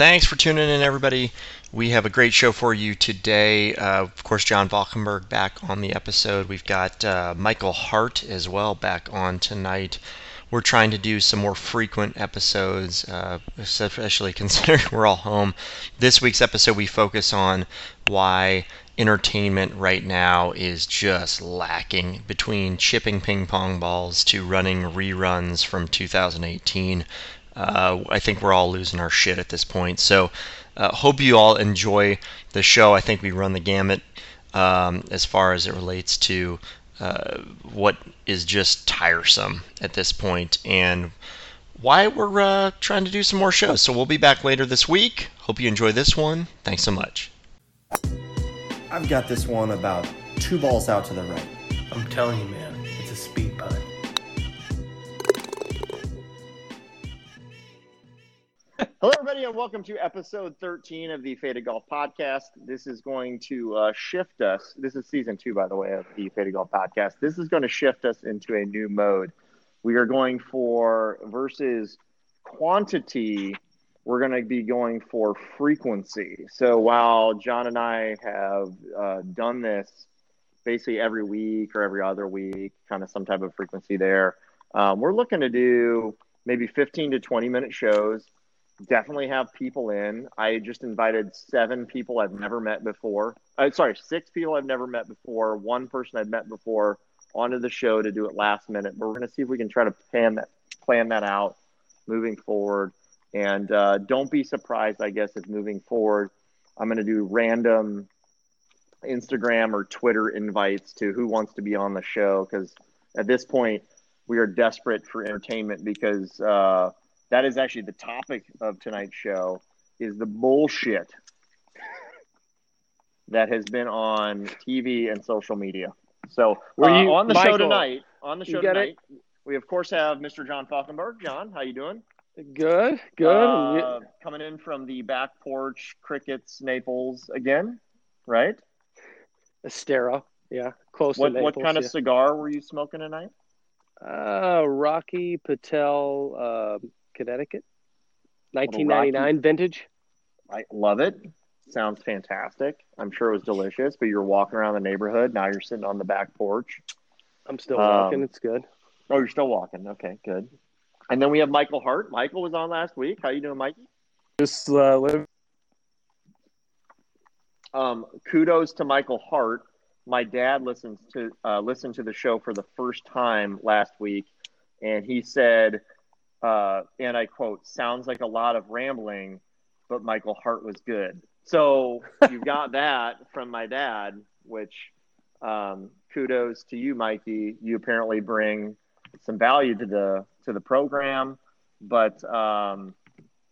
Thanks for tuning in, everybody. We have a great show for you today. Uh, of course, John Valkenburg back on the episode. We've got uh, Michael Hart as well back on tonight. We're trying to do some more frequent episodes, uh, especially considering we're all home. This week's episode, we focus on why entertainment right now is just lacking between chipping ping pong balls to running reruns from 2018. Uh, I think we're all losing our shit at this point. So, uh, hope you all enjoy the show. I think we run the gamut um, as far as it relates to uh, what is just tiresome at this point and why we're uh, trying to do some more shows. So, we'll be back later this week. Hope you enjoy this one. Thanks so much. I've got this one about two balls out to the right. I'm telling you, man, Hello, everybody, and welcome to episode 13 of the Faded Golf Podcast. This is going to uh, shift us. This is season two, by the way, of the Faded Golf Podcast. This is going to shift us into a new mode. We are going for versus quantity, we're going to be going for frequency. So while John and I have uh, done this basically every week or every other week, kind of some type of frequency there, um, we're looking to do maybe 15 to 20 minute shows definitely have people in. I just invited seven people I've never met before. Uh, sorry, six people I've never met before. One person I've met before onto the show to do it last minute. But we're going to see if we can try to plan that plan that out moving forward. And uh, don't be surprised, I guess, if moving forward, I'm going to do random Instagram or Twitter invites to who wants to be on the show because at this point we are desperate for entertainment because. Uh, that is actually the topic of tonight's show is the bullshit that has been on TV and social media. So uh, you, on the Michael, show tonight, on the show tonight, we of course have Mr. John Falkenberg. John, how you doing? Good, good. Uh, coming in from the back porch, crickets, Naples again, right? Estero, yeah, close What to Naples. what kind of cigar were you smoking tonight? Uh, Rocky Patel, uh, Connecticut, 1999 vintage. I love it. Sounds fantastic. I'm sure it was delicious, but you're walking around the neighborhood. Now you're sitting on the back porch. I'm still Um, walking. It's good. Oh, you're still walking. Okay, good. And then we have Michael Hart. Michael was on last week. How you doing, Mikey? Just uh, live. Um, kudos to Michael Hart. My dad listens to uh, listened to the show for the first time last week, and he said, uh, and I quote, "Sounds like a lot of rambling, but Michael Hart was good." So you got that from my dad, which um, kudos to you, Mikey. You apparently bring some value to the to the program, but um,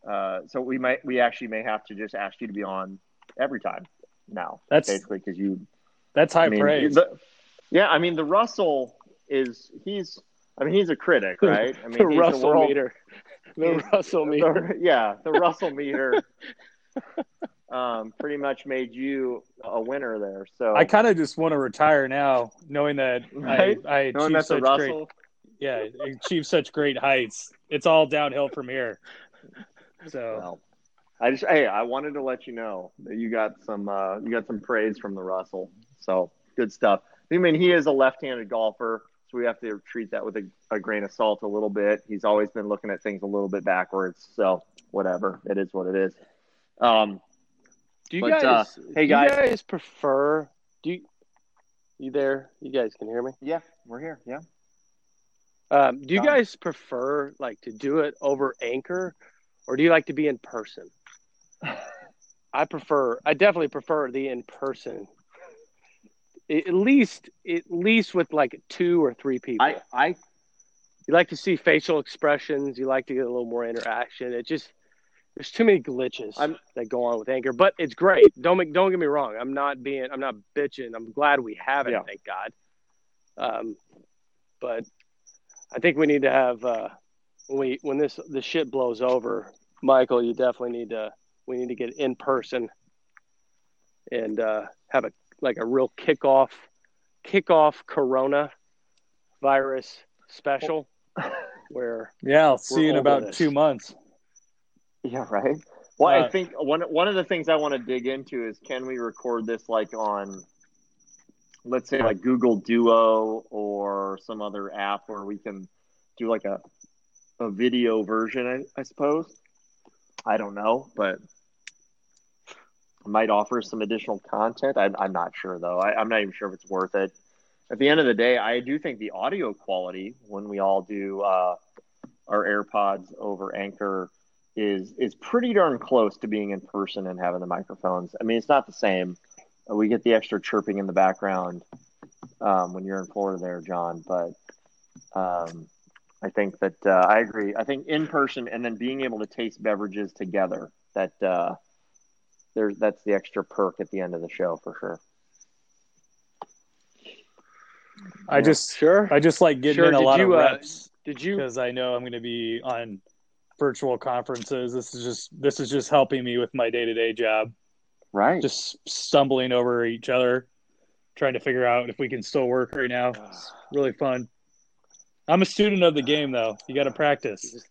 uh, so we might we actually may have to just ask you to be on every time now. That's- basically because you That's high I mean, praise. the- yeah, I mean the Russell is he's I mean he's a critic, right? I mean the Russell world- meter. The Russell meter. the- yeah, the Russell meter um, pretty much made you a winner there. So I kind of just want to retire now, knowing that Right? I, I knowing achieved such great, yeah, achieved such great heights. It's all downhill from here. So well, I just hey, I wanted to let you know that you got some uh, you got some praise from the Russell. So good stuff. I mean, he is a left-handed golfer, so we have to treat that with a, a grain of salt a little bit. He's always been looking at things a little bit backwards. So whatever, it is what it is. Um, Do you But, guys? uh, hey, do guys. you guys prefer? Do you? You there? You guys can hear me. yeah, we're here. Yeah. Um, do you guys prefer like to do it over Anchor, or do you like to be in person? I prefer. I definitely prefer the in person. At least, at least with like two or three people. I I you like to see facial expressions. You like to get a little more interaction. It just there's too many glitches I'm- that go on with Anchor, but it's great. Don't make, don't get me wrong. I'm not being I'm not bitching. I'm glad we have it. Yeah. Thank God. Um, but I think we need to have uh, when we when this the shit blows over, Michael. You definitely need to we need to get in person and uh, have a like a real kickoff kickoff Corona virus special where yeah, I'll see you in about this. two months. yeah right. Well, I Uh, think one one of the things I want to dig into is can we record this like on, let's say like Google Duo or some other app where we can do like a a video version. I, I suppose. I don't know, but might offer some additional content. I, I'm not sure though. I, I'm not even sure if it's worth it. At the end of the day, I do think the audio quality when we all do uh, our AirPods over Anchor is is pretty darn close to being in person and having the microphones. I mean, it's not the same. We get the extra chirping in the background um, when you're in Florida, there, John. But um, I think that uh, I agree. I think in person and then being able to taste beverages together that uh, there's that's the extra perk at the end of the show for sure. I just Sure. I just like getting Sure, in a did lot of you, uh, reps Did you? because I know I'm going to be on virtual conferences. This is just this is just helping me with my day to day job. Right. Just stumbling over each other, trying to figure out if we can still work right now. Ah. It's really fun. I'm a student of the ah. game, though. You got to ah. practice.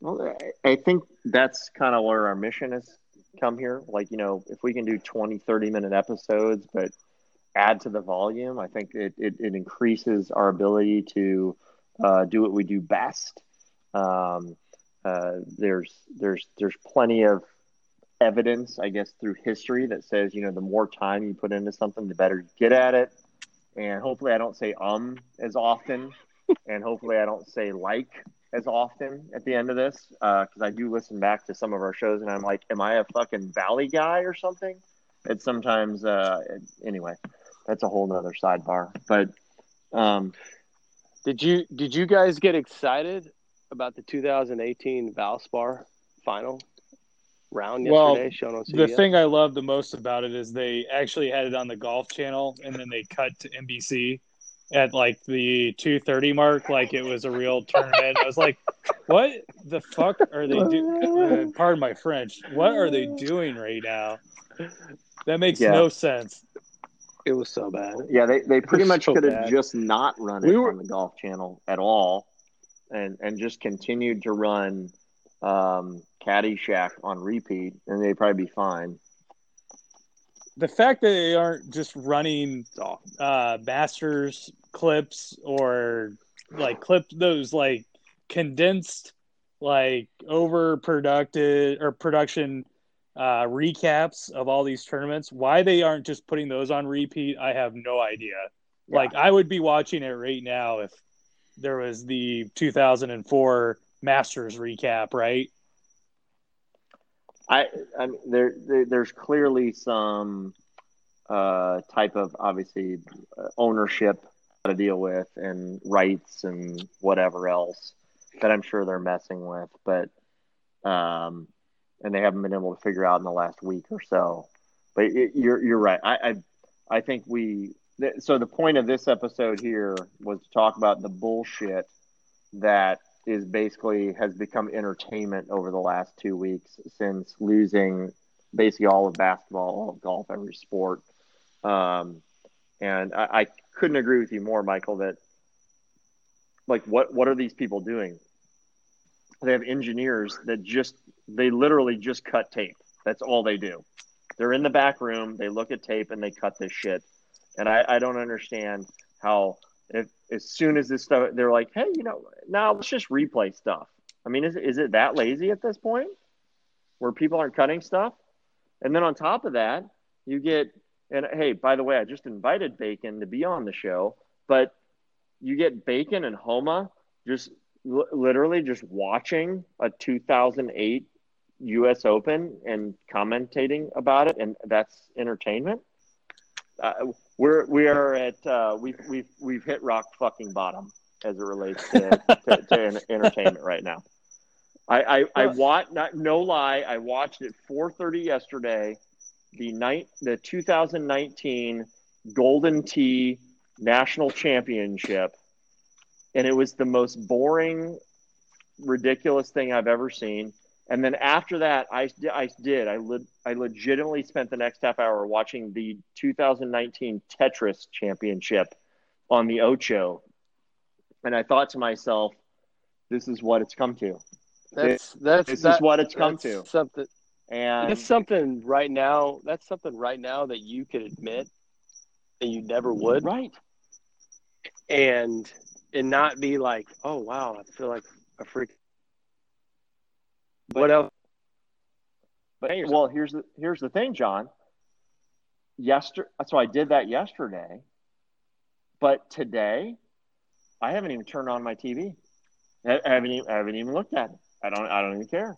Well, I- I think that's kind of where our mission has come here. Like, you know, if we can do 20, 30 minute episodes, but add to the volume, I think it, it, it increases our ability to uh, do what we do best. Um, uh, there's, there's, there's plenty of evidence, I guess, through history that says, you know, the more time you put into something, the better you get at it. And hopefully I don't say um as often. and hopefully I don't say like as often at the end of this because I do listen back to some of our shows and I'm like, am I a fucking valley guy or something? It's sometimes uh, anyway. That's a whole nother sidebar. But um, Did you? Did you guys get excited about the 2018 Valspar final round Well, yesterday? on The thing I love the most about it is they actually had it on the Golf Channel, and then they cut to NBC at like the 2:30 mark, like it was a real tournament. I was like, "What the fuck are they doing?" Pardon my French. What are they doing right now? That makes Yeah. no sense. it was so bad. yeah, they, they pretty much so could have just not run it We were- on the Golf Channel at all and, and just continued to run um, Caddyshack on repeat and they'd probably be fine. The fact that they aren't just running uh, masters clips or like clip those like condensed like over productive or production uh, recaps of all these tournaments why they aren't just putting those on repeat i have no idea Yeah. like i would be watching it right now if there was the 2004 masters recap right I, I mean, there, there, there's clearly some uh, type of obviously uh, ownership to deal with and rights and whatever else that I'm sure they're messing with, but um, and they haven't been able to figure out in the last week or so. But it, you're you're right. I, I I think we. th- So the point of this episode here was to talk about the bullshit that is basically has become entertainment over the last two weeks since losing basically all of basketball, all of golf, every sport. Um, and I, I couldn't agree with you more, Michael. That like what what are these people doing? They have engineers that just they literally just cut tape. That's all they do. They're in the back room. They look at tape and they cut this shit. And I, I don't understand how if as soon as this stuff they're like, hey, you know, now let's just replay stuff. I mean, is is it that lazy at this point, where people aren't cutting stuff? And then on top of that, you get and hey, by the way, I just invited Bacon to be on the show, but you get Bacon and Homa just li- literally just watching a 2008 U.S. Open and commentating about it, and that's entertainment. Uh, we're we are at uh, we've we've we've hit rock fucking bottom as it relates to, to, to entertainment right now. I I, I watched not no lie. I watched at 4:30 yesterday the night the 2019 Golden Tee National Championship, and it was the most boring, ridiculous thing I've ever seen. And then after that, I, I did. I, le- I legitimately spent the next half hour watching the 2019 Tetris Championship on the Ocho. And I thought to myself, this is what it's come to. That's that's This is that- what it's come to. Something And That's something right now. That's something right now that you could admit that you never would, right, and and not be like, oh wow, I feel like a freak. What else? but well, here's the here's the thing, John. Yesterday, so I did that yesterday, but today, I haven't even turned on my TV. I I haven't even, I haven't even looked at it. I don't I don't even care.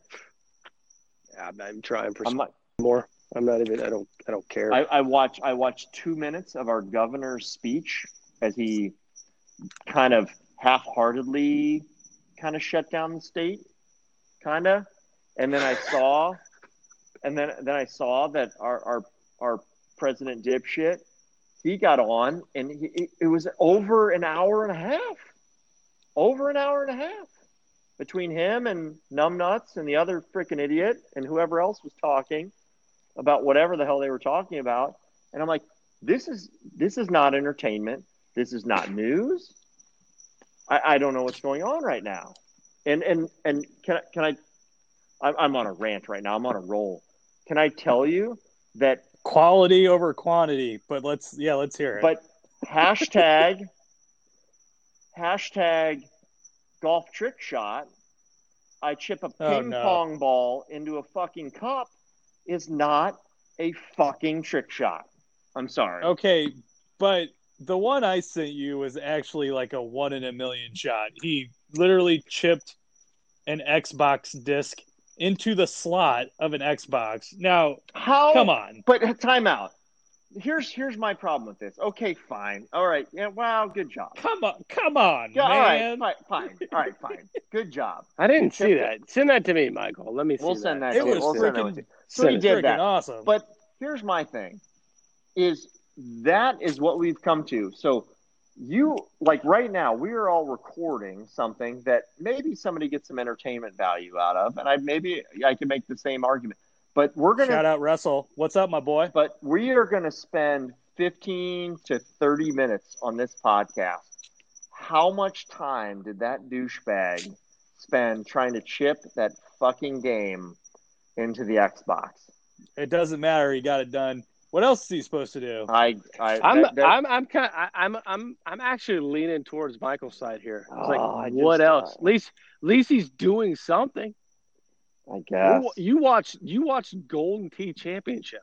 I'm, I'm trying for I'm some not, more. I'm not even. I don't. I don't care. I, I watch I watched two minutes of our governor's speech as he kind of half-heartedly kind of shut down the state, kind of, and then I saw, and then then I saw that our our our president dipshit, he got on and he, it- was over an hour and a half, over an hour and a half between him and numbnuts and the other freaking idiot and whoever else was talking about whatever the hell they were talking about. And I'm like, this is this is not entertainment. This is not news. I, I don't know what's going on right now. And and and can I can I I'm, I'm on a rant right now. I'm on a roll. Can I tell you that Quality over quantity, but let's yeah, let's hear it. but hashtag hashtag golf trick shot. I chip a Oh, ping no. pong ball into a fucking cup is not a fucking trick shot. I'm sorry. okay, but the one I sent you was actually like a one in a million shot. He literally chipped an Xbox disc into the slot of an Xbox. Now, How? come on. But timeout. Here's here's my problem with this. Okay, fine. All right. Yeah. Wow. Good job. Come on, come on, Yeah, all right. Fine. Fine. All right. Fine. Good job. I didn't see that. Send that to me, Michael. Let me see We'll send that. It to you. was We'll freaking- to you. So he did that. awesome. But here's my thing: is that is what we've come to. So you like right now we are all recording something that maybe somebody gets some entertainment value out of, and I maybe I can make the same argument. But we're gonna Shout out Russell. What's up, my boy? but we are to spend 15 to 30 minutes on this podcast. How much time did that douchebag spend trying to chip that fucking game into the Xbox? It doesn't matter. He got it done. What else is he supposed to do? I, I, I'm that- that- I'm I'm kind of I'm I'm I'm actually leaning towards Michael's side here. It's like Oh, I what just- else? At least at least he's doing something. I guess. You, you watch you watch Golden Tee Championship.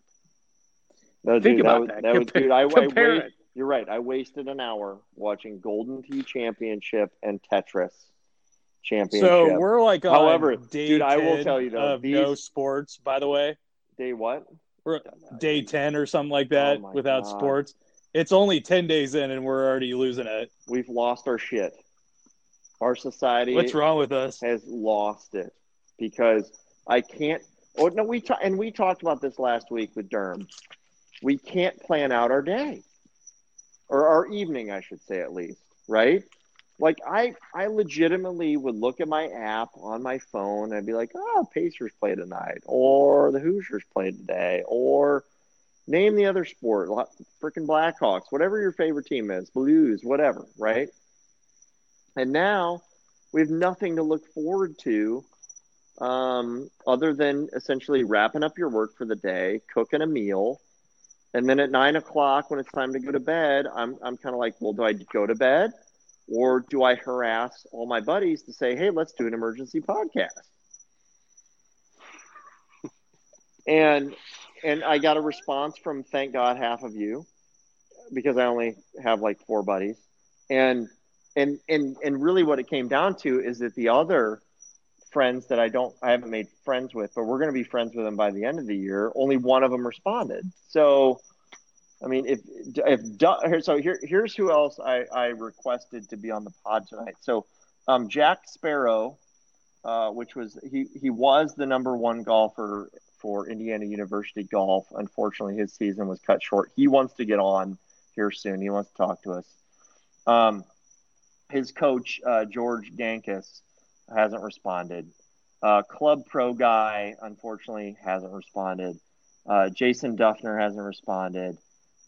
No, Think dude, about was, that. was- Compare- dude, I, I compare wait- it. You're right. I wasted an hour watching Golden Tee Championship and Tetris Championship. So we're like on However, day dude, I will tell you, though, of no sports. By the way, Day what? We're day ten or something like oh that Oh without God. sports. It's only ten days in, and we're already losing it. We've lost our shit. Our society What's wrong with us? has lost it because I can't. Oh no, we ta- and we talked about this last week with Derm. We can't plan out our day or our evening, I should say at least, right? Like I, I legitimately would look at my app on my phone and be like, "Oh, Pacers play tonight," or the Hoosiers play today, or name the other sport, freaking Blackhawks, whatever your favorite team is, Blues, whatever, right? And now we have nothing to look forward to um, other than essentially wrapping up your work for the day, cooking a meal, and then at nine o'clock when it's time to go to bed, I'm I'm kind of like, well, do I go to bed, or do I harass all my buddies to say, hey, let's do an emergency podcast? and and I got a response from thank God half of you because I only have like four buddies, and and and and really what it came down to is that the other friends that I don't I haven't made friends with, but we're going to be friends with them by the end of the year. Only one of them responded. So, I mean, if if so, here here's who else I I requested to be on the pod tonight. So, um, Jack Sparrow, uh, which was he he was the number one golfer for Indiana University golf. Unfortunately, his season was cut short. He wants to get on here soon. He wants to talk to us. Um, his coach uh, George Gankus hasn't responded. Uh, Club Pro guy, unfortunately, hasn't responded. Uh, Jason Dufner hasn't responded,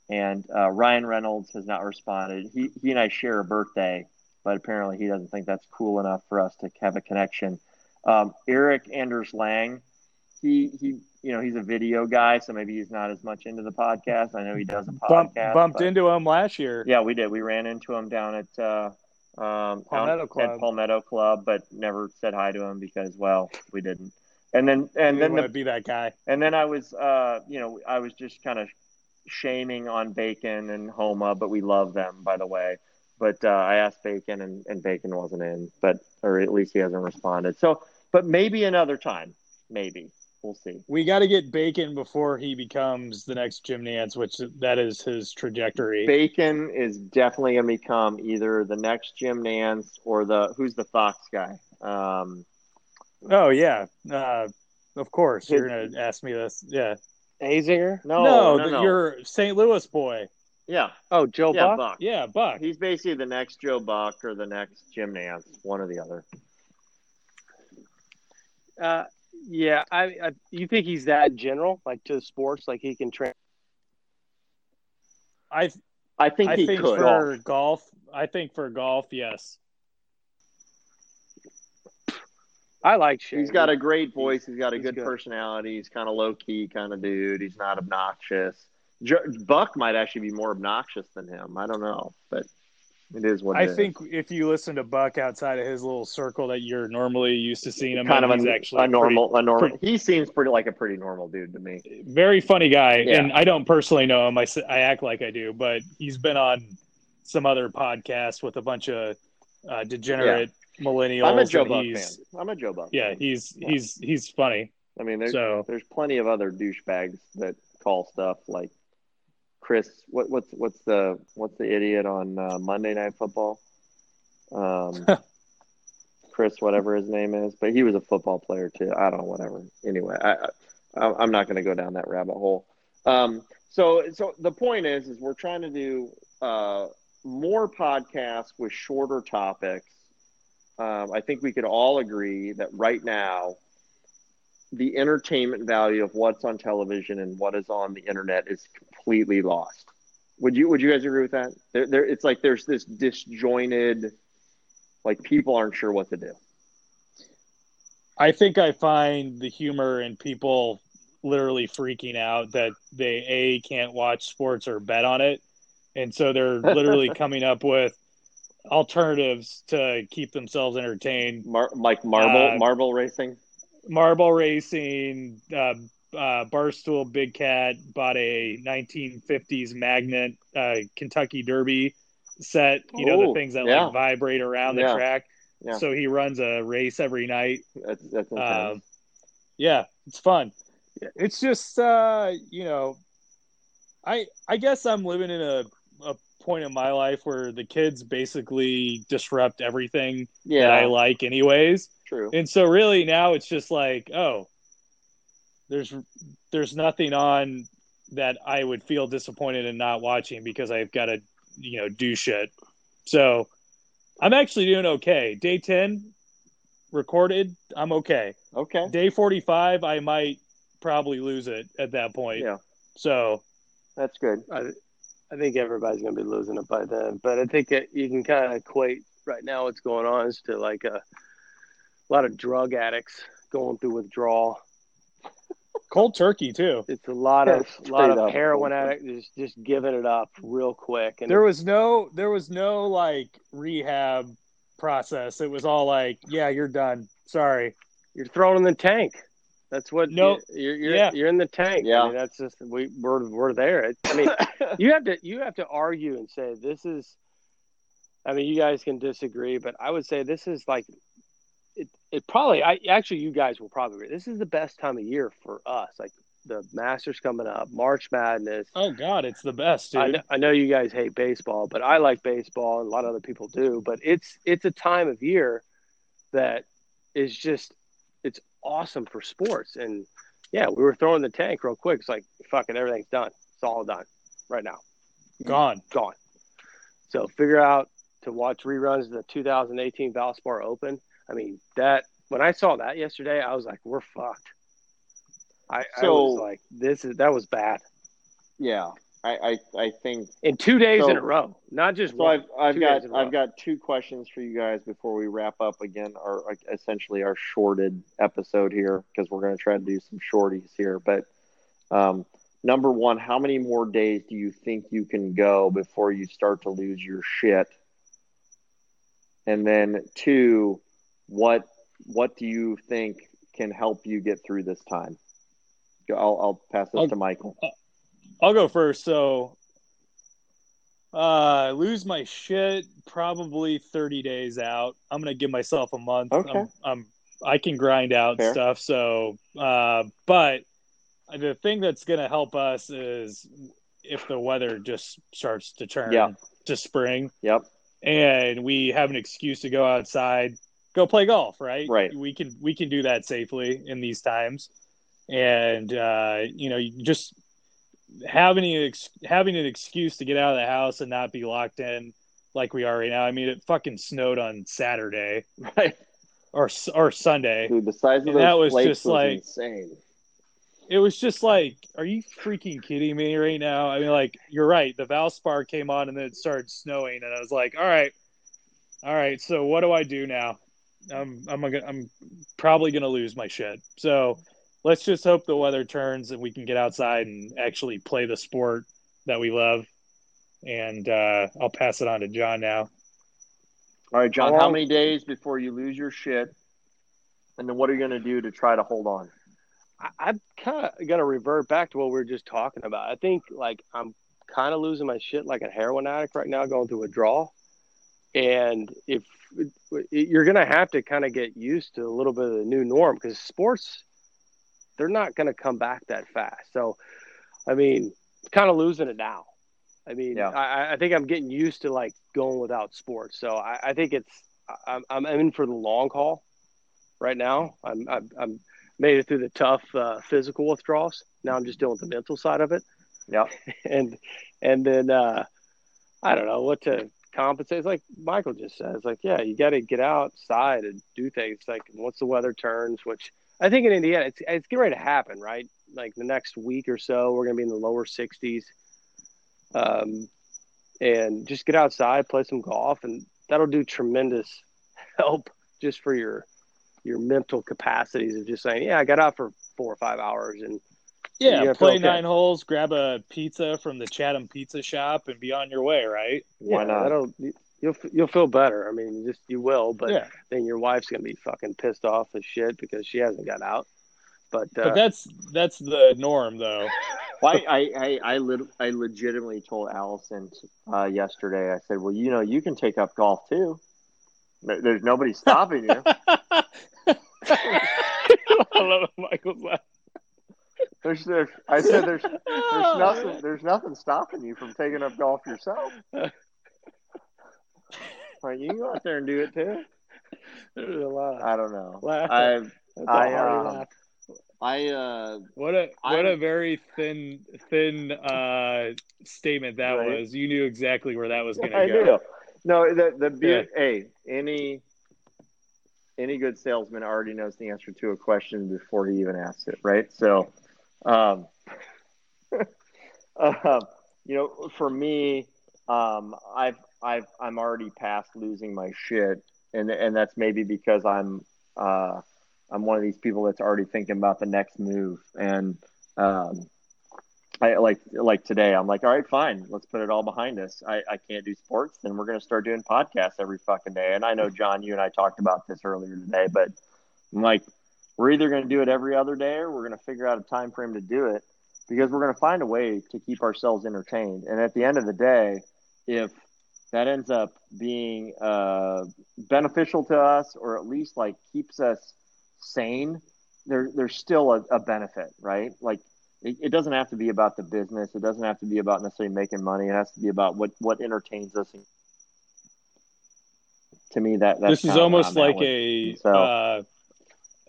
and uh, Ryan Reynolds has not responded. He he and I share a birthday, but apparently he doesn't think that's cool enough for us to have a connection. Um, Erik Anders Lang, he he you know, he's a video guy, so maybe he's not as much into the podcast. I know he does a podcast. Bump, bumped but- into him last year. Yeah, we did. We ran into him down at uh, um, Palmetto out Club. at Palmetto Club, but never said hi to him because, well, we didn't. And then, and You then, the, be that guy. and then I was, uh, you know, I was just kind of shaming on Bacon and Homa, but we love them, by the way. But uh, I asked Bacon, and, and Bacon wasn't in, but or at least he hasn't responded. So, but maybe another time, maybe we'll see. We got to get Bacon before he becomes the next Jim Nantz, which that is his trajectory. Bacon is definitely going to become either the next Jim Nantz or the who's the Fox guy. Um, oh yeah, uh, of course His- you're gonna ask me this. Yeah, Azinger? no, no, no, the- no. you're St. Louis boy. yeah, Oh, Joe yeah, Buck. Buck. Yeah, Buck. He's basically the next Joe Buck or the next Jim Nantz, one or the other. Uh, yeah, I, I. You think he's that general, like to sports, like he can train? I I think I he think could. for golf, I think for golf, yes. I like Shane. He's got a great voice. He's got a he's good, good. personality. He's kind of low key kind of dude. He's not obnoxious. Jo- Buck might actually be more obnoxious than him. I don't know, but it is what it I is. think if you listen to Buck outside of his little circle that you're normally used to seeing him, kind of he's a, actually a normal, a normal. pretty- he seems pretty like a pretty normal dude to me. very funny guy. Yeah. And I don't personally know him. I I act like I do, but he's been on some other podcasts with a bunch of uh, degenerate millennials. I'm a Joe Buck fan. I'm a Joe Buck. Yeah, fan. he's Yeah. he's he's funny. I mean, there's So there's plenty of other douchebags that call stuff like Chris. What what's what's the what's the idiot on uh, Monday Night Football? Um, Chris, whatever his name is, but he was a football player too. I don't know, whatever. Anyway, I, I I'm not going to go down that rabbit hole. Um, so so the point is, is we're trying to do uh, more podcasts with shorter topics. Um, I think we could all agree that right now the entertainment value of what's on television and what is on the internet is completely lost. Would you Would you guys agree with that? There, there, it's like there's this disjointed, like people aren't sure what to do. I think I find the humor in people literally freaking out that they a can't watch sports or bet on it, and so they're literally coming up with alternatives to keep themselves entertained. Mar- like marble, Uh, marble racing. Marble racing, uh, uh, Barstool Big Cat bought a 1950s Magnet uh, Kentucky Derby set. You know Ooh, the things that yeah. like vibrate around the Yeah. track. Yeah. So he runs a race every night. That's that's. Um, yeah, it's fun. It's just uh, you know, I I guess I'm living in a, a point in my life where the kids basically disrupt everything yeah, that I like anyways. true. And so really now it's just like, oh, there's there's nothing on that I would feel disappointed in not watching because I've got to, you know, do shit. So I'm actually doing okay. Day 10 recorded, I'm okay. Okay. Day 45 I might probably lose it at that point. Yeah, So, that's good. I, I think everybody's going to be losing it by then. But I think it, you can kind of equate right now what's going on is to like a, a lot of drug addicts going through withdrawal. cold turkey too. It's a lot of Straight lot up. of heroin addicts just just giving it up real quick. And There was no there was no like rehab process. It was all like, yeah, you're done. Sorry. you're thrown in the tank. That's what. No. you're you're, Yeah. you're in the tank. Yeah. I mean, that's just we we're we're there. It, I mean, you have to you have to argue and say this is. I mean, you guys can disagree, but I would say this is like. It, it probably I actually you guys will probably agree. This is the best time of year for us. Like the Masters coming up, March Madness. Oh God, it's the best, dude. I know, I know you guys hate baseball, but I like baseball, and a lot of other people do. But it's it's a time of year that is just it's awesome for sports. And yeah, we were throwing the tank real quick. It's like fucking everything's done. It's all done right now, Gone. gone. So figure out to watch reruns of the 2018 Valspar Open. I mean that when I saw that yesterday, I was like, we're fucked. I, I was like, this is that was bad. Yeah, I, I, I think in two days So- in a row, not just so. one. I've I've got days in a row. I've got two questions for you guys before we wrap up again, our essentially our shorted episode here because we're going to try to do some shorties here. But um, number one, how many more days do you think you can go before you start to lose your shit? And then two, what what do you think can help you get through this time? I'll, I'll pass this I'll- to Michael. I'll go first. So, uh, lose my shit probably 30 days out. I'm gonna give myself a month. Okay. I'm, I'm I can grind out Fair. stuff. So, uh, but the thing that's gonna help us is if the weather just starts to turn Yeah. to spring Yep. and we have an excuse to go outside, go play golf, right? Right. We can we can do that safely in these times, and uh, you know, you just having an ex- having an excuse to get out of the house and not be locked in like we are right now. I mean, it fucking snowed on Saturday Right. or or Sunday. Dude, the size of And those that was just was like- insane. It was just like, are you freaking kidding me right now? I mean, like, you're right. The Valspar came on and then it started snowing, and I was like, all right, all right. So what do I do now? I'm I'm gonna, I'm probably gonna lose my shit. So let's just hope the weather turns and we can get outside and actually play the sport that we love. And uh, I'll pass it on to John now. All right, John, How how many days before you lose your shit? And then what are you going to do to try to hold on? I, I'm kind of gonna revert back to what we were just talking about. I think like I'm kind of losing my shit like a heroin addict right now, going through a withdrawal. And if you're gonna have to kind of get used to a little bit of the new norm because sports, they're not gonna come back that fast. So, I mean, kind of losing it now. I mean, Yeah. I, I think I'm getting used to like going without sports. So I, I think it's I'm, I'm in for the long haul right now. I'm I'm, I'm made it through the tough uh, physical withdrawals. Now I'm just dealing with the mental side of it, Yeah, and and then uh, I don't know what to compensate. It's like Michael just. It's like yeah, you got to get outside and do things. Like once the weather turns, which I think in Indiana it's it's getting ready to happen, right? Like the next week or so, we're gonna be in the lower 60s. Um, and just get outside, play some golf, and that'll do tremendous help just for your your mental capacities of just saying, yeah, I got out for four or five hours, and Yeah, Yeah, play okay. nine holes, grab a pizza from the Chatham Pizza Shop, and be on your way, right? Why yeah, not? That'll you'll you'll feel better. I mean, just you will, but yeah, then your wife's gonna be fucking pissed off as shit because she hasn't got out. But, uh, but that's that's the norm, though. Well, I, I, I, I, lit- I legitimately told Allison uh, yesterday, I said, well, you know, you can take up golf too. There's nobody stopping you. I love Michael's laugh. There's, there's, I said, there's, there's nothing, there's nothing stopping you from taking up golf yourself. Like, you can go out there and do it too. There's a lot. I don't know. Laugh. I, That's I, a hearty um. I, uh, What a what I- a very thin thin uh, statement that Right. was. You knew exactly where that was going I to go. do. No, the the be- Yeah. hey, any any good salesman already knows the answer to a question before he even asks it, right? So, um, um, you know, for me, um, I've I've I'm already past losing my shit, and and that's maybe because I'm uh, I'm one of these people that's already thinking about the next move, and um, I like like today. I'm like, all right, fine, let's put it all behind us. I, I can't do sports, then we're gonna start doing podcasts every fucking day. And I know John, you and I talked about this earlier today, but I'm like, we're either gonna do it every other day or we're gonna figure out a time frame to do it because we're gonna find a way to keep ourselves entertained. And at the end of the day, if that ends up being uh, beneficial to us or at least like keeps us sane, there there's still a, a benefit, right? Like it, it doesn't have to be about the business. It doesn't have to be about necessarily making money. It has to be about what what entertains us. To me, that that's this is almost like a. So- uh,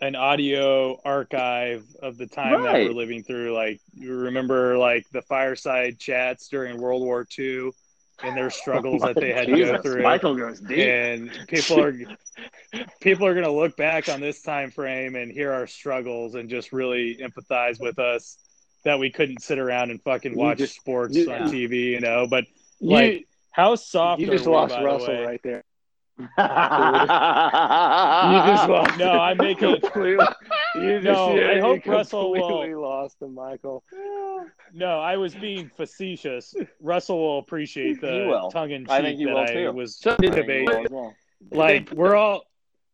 an audio archive of the time that we're living through. Like you remember, like the fireside chats during World War II and their struggles that they had to go through. Michael goes deep. and people are people are going to look back on this time frame and hear our struggles and just really empathize with us that we couldn't sit around and fucking watch just- sports you- on TV, you know. But You- like, how soft you just we, lost Russell right there. You You just lost. No, I'm making- completely. You No, yeah, I you hope Russell will- completely lost him, Michael. No, I was being facetious. Russell will appreciate He the tongue in cheek he that will, I too. was So debate. Like we're all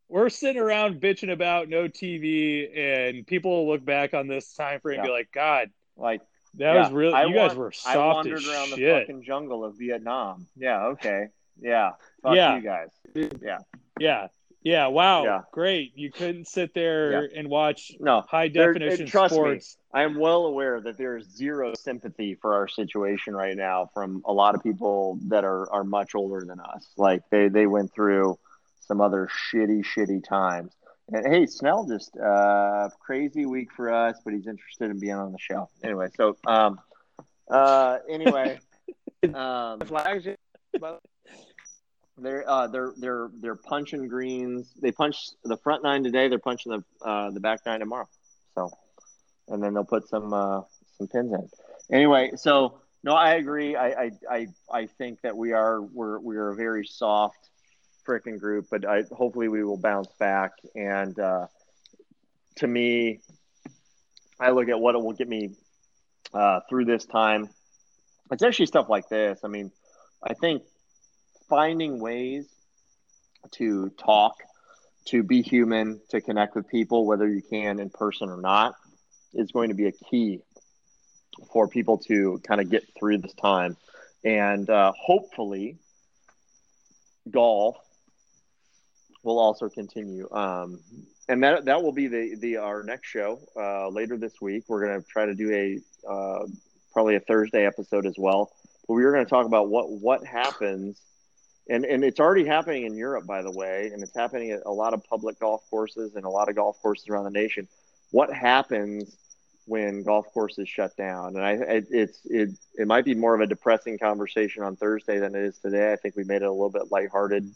we're sitting around bitching about no TV, and people will look back on this time frame and be like, "God, like that yeah, was really I you guys wan- were I wandered as around the fucking jungle of Vietnam. Yeah, okay. Yeah. Fuck Yeah. you guys. Yeah, yeah, Yeah. wow, Yeah. great. You couldn't sit there and watch No. high definition trust me. sports. I am well aware that there's zero sympathy for our situation right now from a lot of people that are, are much older than us. Like they, they went through some other shitty, shitty times. And hey, Snell just uh crazy week for us, but he's interested in being on the show. Anyway, so um uh anyway. um Flags. They're uh, they're they're they're punching greens. They punch the front nine today. They're punching the uh, the back nine tomorrow. So, and then they'll put some uh, some pins in. Anyway, so no, I agree. I I I, I think that we are we're we're a very soft freaking group, but I hopefully we will bounce back. And uh, to me, I look at what it will get me uh, through this time. It's actually stuff like this. I mean, I think finding ways to talk, to be human, to connect with people, whether you can in person or not, is going to be a key for people to kind of get through this time. And uh, hopefully, golf will also continue. Um, and that that will be the the our next show uh, later this week. We're going to try to do a uh, probably a Thursday episode as well. But we are going to talk about what what happens and and it's already happening in Europe, by the way, and it's happening at a lot of public golf courses and a lot of golf courses around the nation. What happens when golf courses shut down? And I, it, it's it it might be more of a depressing conversation on Thursday than it is today. I think we made it a little bit lighthearted,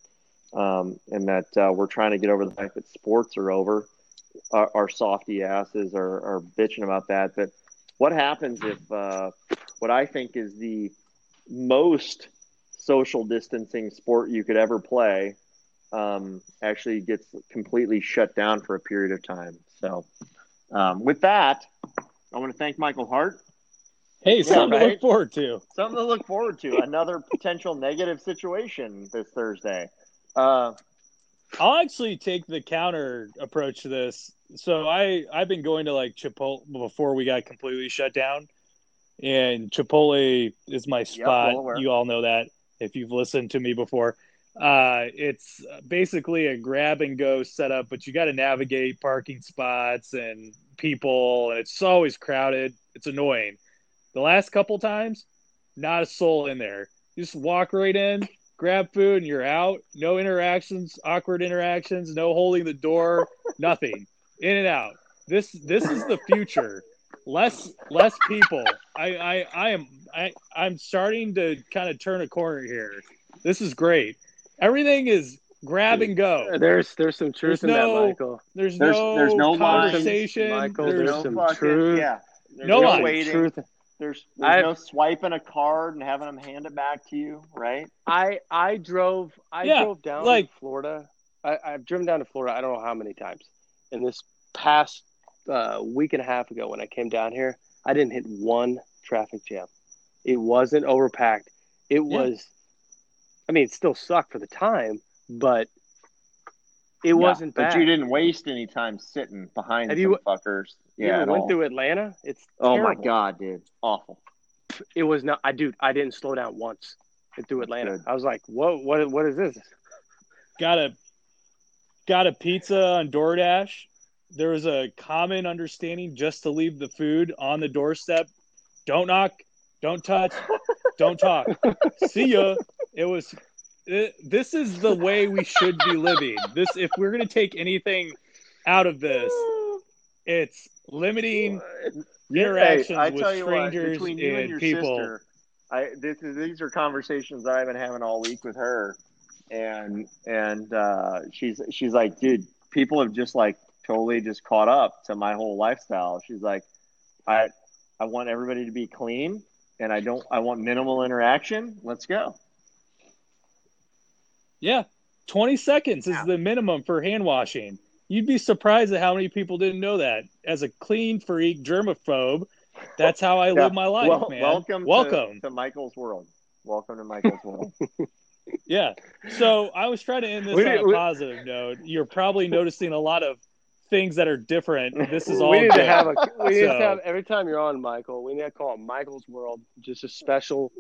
um, and that uh, we're trying to get over the fact that sports are over. Our, our softy asses are, are bitching about that. But what happens if uh, what I think is the most social distancing sport you could ever play um, actually gets completely shut down for a period of time. So, um, with that, I want to thank Michael Hart. Hey, something to right? look forward to. Something to look forward to. Another potential negative situation this Thursday. Uh, I'll actually take the counter approach to this. So I I've been going to like Chipotle before we got completely shut down, and Chipotle is my spot. well you all know that if you've listened to me before. Uh, it's basically a grab and go setup, but you got to navigate parking spots and people, and it's always crowded. It's annoying. The last couple times, not a soul in there. You just walk right in, grab food, and you're out. No interactions, awkward interactions, no holding the door, nothing. In and out. This this is the future. Less less people. I I, I am I I'm starting to kind of turn a corner here. This is great. Everything is grab and go. There's there's some truth There's in no- that, Michael. There's, There's- no there's no lines, conversation. Michael, there's, there's no some fucking, truth. yeah. There's No no lines. waiting. Truth. There's, there's I've- no swiping a card and having them hand it back to you, right? I I drove I Yeah, drove down like- to Florida. I, I've driven down to Florida. I don't know how many times. In this past uh, week and a half ago, when I came down here, I didn't hit one traffic jam. It wasn't overpacked. It was. I mean, it still sucked for the time, but it wasn't But you didn't waste any time sitting behind Have you- fuckers. Yeah, ever at went all. through Atlanta? It's Oh my god, dude, awful. It was not. I dude, I didn't slow down once through Atlanta. Good. I was like, "Whoa, what? What is this?" got a got a pizza on DoorDash. There was a common understanding just to leave the food on the doorstep. Don't knock, don't touch, don't talk. See ya. It was. It, this is the way we should be living. This, if we're gonna take anything out of this, it's limiting interactions Hey, with what, strangers between you and, and your people. sister, I this is these are conversations that I've been having all week with her, and and uh, she's she's like, dude, people have just like totally just caught up to my whole lifestyle. She's like, I I want everybody to be clean, and I don't. I want minimal interaction. Let's go. Yeah, 20 seconds is the minimum for hand washing. You'd be surprised at how many people didn't know that. As a clean freak, germaphobe, that's how I Yeah. live my life, Well, man. welcome, welcome. to, Michael's world. Welcome to Michael's world. Yeah. So I was trying to end this We on need- a we- positive note. You're probably noticing a lot of things that are different. This is all we need good. to have a we need So- to have every time you're on Michael, we need to call it Michael's World, just a special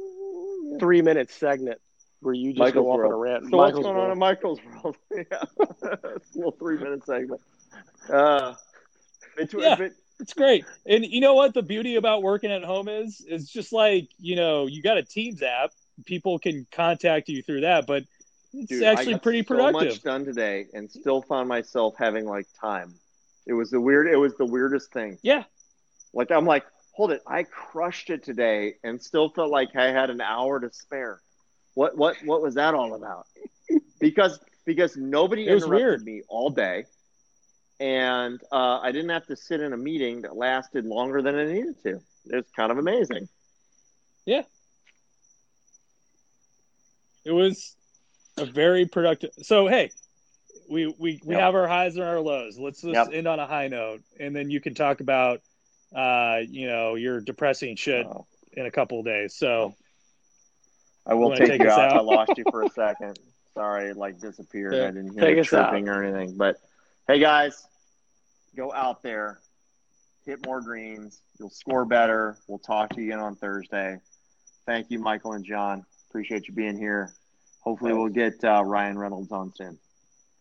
three minute segment where you just Michael's go off on a rant. So what's Michael's going on in Michael's world? yeah, it's a little three minute segment. Uh, between, Yeah. but- It's great. And you know what the beauty about working at home is? It's just like, you know, you got a Teams app. People can contact you through that, but it's dude, I actually got pretty So productive. much done today, and still found myself having like time. It was the weird. It was the weirdest thing. Yeah. Like I'm like, hold it. I crushed it today, and still felt like I had an hour to spare. What what what was that all about? Because because nobody It interrupted weird. me all day, and uh, I didn't have to sit in a meeting that lasted longer than I needed to. It was kind of amazing. Yeah. It was a very productive. So hey, we we, we Yep. have our highs and our lows. Let's just Yep. end on a high note, and then you can talk about, uh, you know, your depressing shit Uh, in a couple of days. So I will wanna take, take you us out. I lost you for a second. Sorry, it like disappeared. Yeah, I didn't hear take the us out. or anything. But hey, guys, go out there, hit more greens. You'll score better. We'll talk to you again on Thursday. Thank you, Michael and John. Appreciate you being here. Hopefully, we'll get uh, Ryan Reynolds on soon.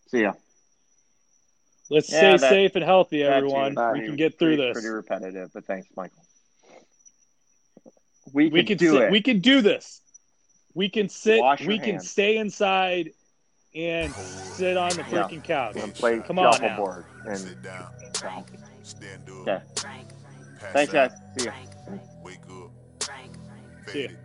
See ya. let's Yeah, stay that- safe and healthy, everyone. too. we can get through pretty, this. Pretty repetitive, but thanks, Michael. We, we can can do sit, it. we can do this. We can sit. Wash your We can stay inside and sit on the Yeah. freaking couch. and play Come on now. shuffleboard. And Sit down, stand up, Okay. pass thanks, guys. See ya. wake up, See ya. fade it.